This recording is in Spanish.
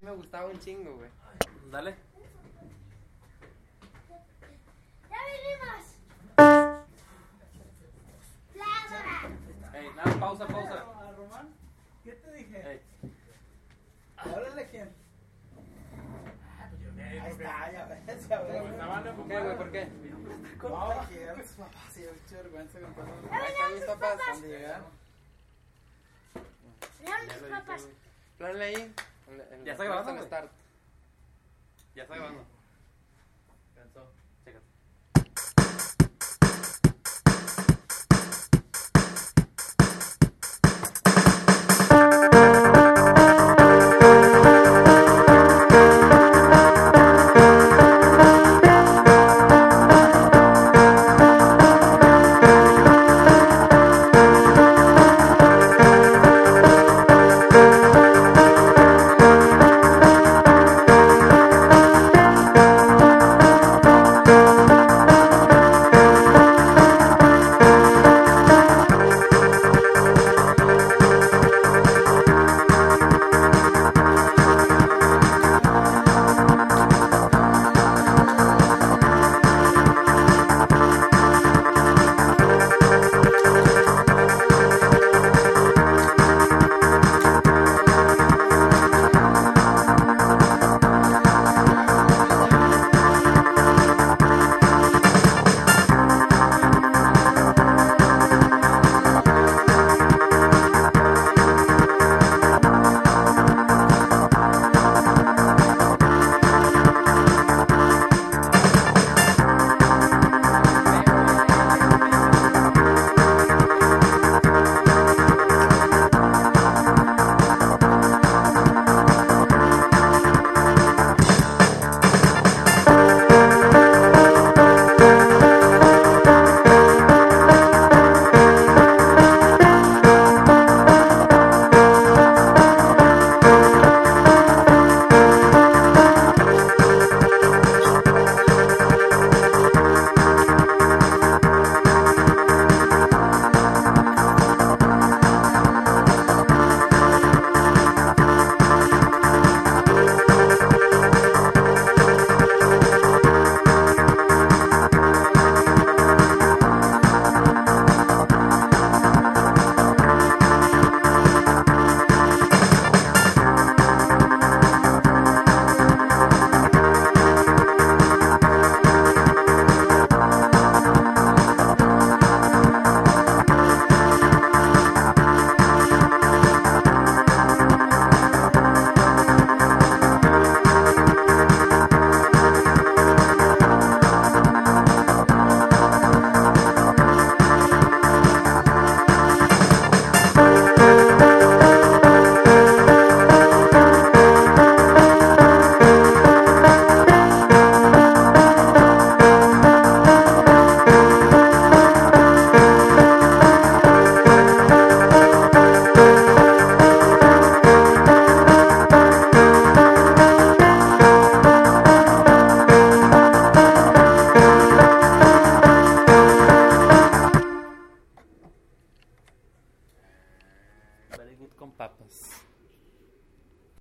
Me gustaba un chingo, güey. Dale. ¡Ya vinimos! La Ey, nada, pausa, pausa. ¿A Román? ¿Qué te dije? Ey. Háblale quién. Ah, pues Ahí está, ya ves, ya ves. ¿Por qué, güey? ¿Por qué? Con cualquiera, pues, papá, sí, mucha vergüenza con todo. Ahí están mis papás. ¿Dónde llegaron? Vean mis papas. Plánale ahí. En- en- Ya está grabando, start. Ya está grabando. Cansó.